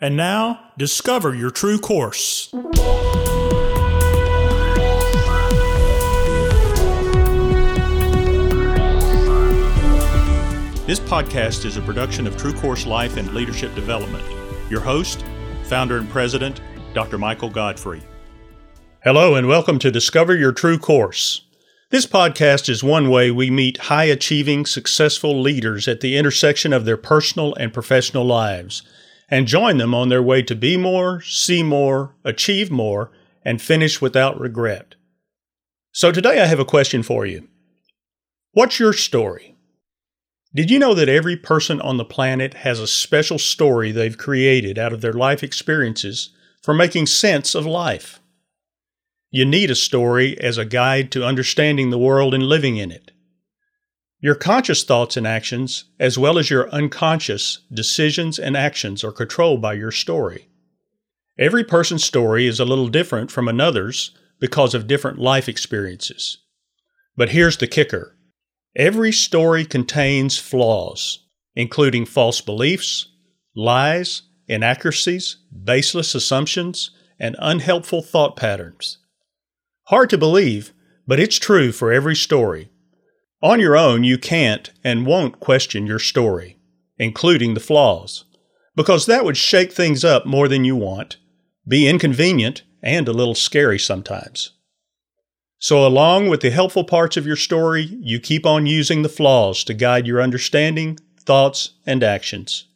And now, discover your true course. This podcast is a production of True Course Life and Leadership Development. Your host, founder and president, Dr. Michael Godfrey. Hello, and welcome to Discover Your True Course. This podcast is one way we meet high achieving, successful leaders at the intersection of their personal and professional lives and join them on their way to be more, see more, achieve more, and finish without regret. So today I have a question for you. What's your story? Did you know that every person on the planet has a special story they've created out of their life experiences for making sense of life? You need a story as a guide to understanding the world and living in it. Your conscious thoughts and actions, as well as your unconscious decisions and actions, are controlled by your story. Every person's story is a little different from another's because of different life experiences. But here's the kicker Every story contains flaws, including false beliefs, lies, inaccuracies, baseless assumptions, and unhelpful thought patterns. Hard to believe, but it's true for every story. On your own, you can't and won't question your story, including the flaws, because that would shake things up more than you want, be inconvenient, and a little scary sometimes. So, along with the helpful parts of your story, you keep on using the flaws to guide your understanding, thoughts, and actions.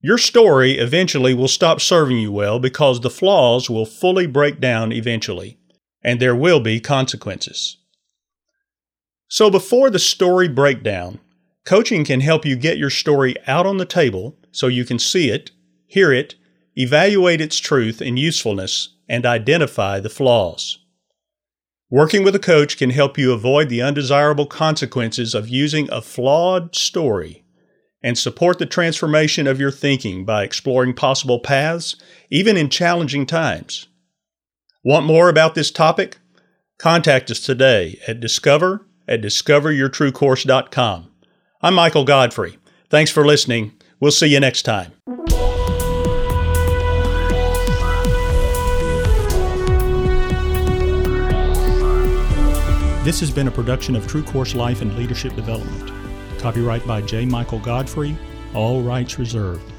Your story eventually will stop serving you well because the flaws will fully break down eventually, and there will be consequences. So, before the story breakdown, coaching can help you get your story out on the table so you can see it, hear it, evaluate its truth and usefulness, and identify the flaws. Working with a coach can help you avoid the undesirable consequences of using a flawed story and support the transformation of your thinking by exploring possible paths, even in challenging times. Want more about this topic? Contact us today at discover at discoveryourtruecourse.com. I'm Michael Godfrey. Thanks for listening. We'll see you next time. This has been a production of True Course Life and Leadership Development. Copyright by J. Michael Godfrey, all rights reserved.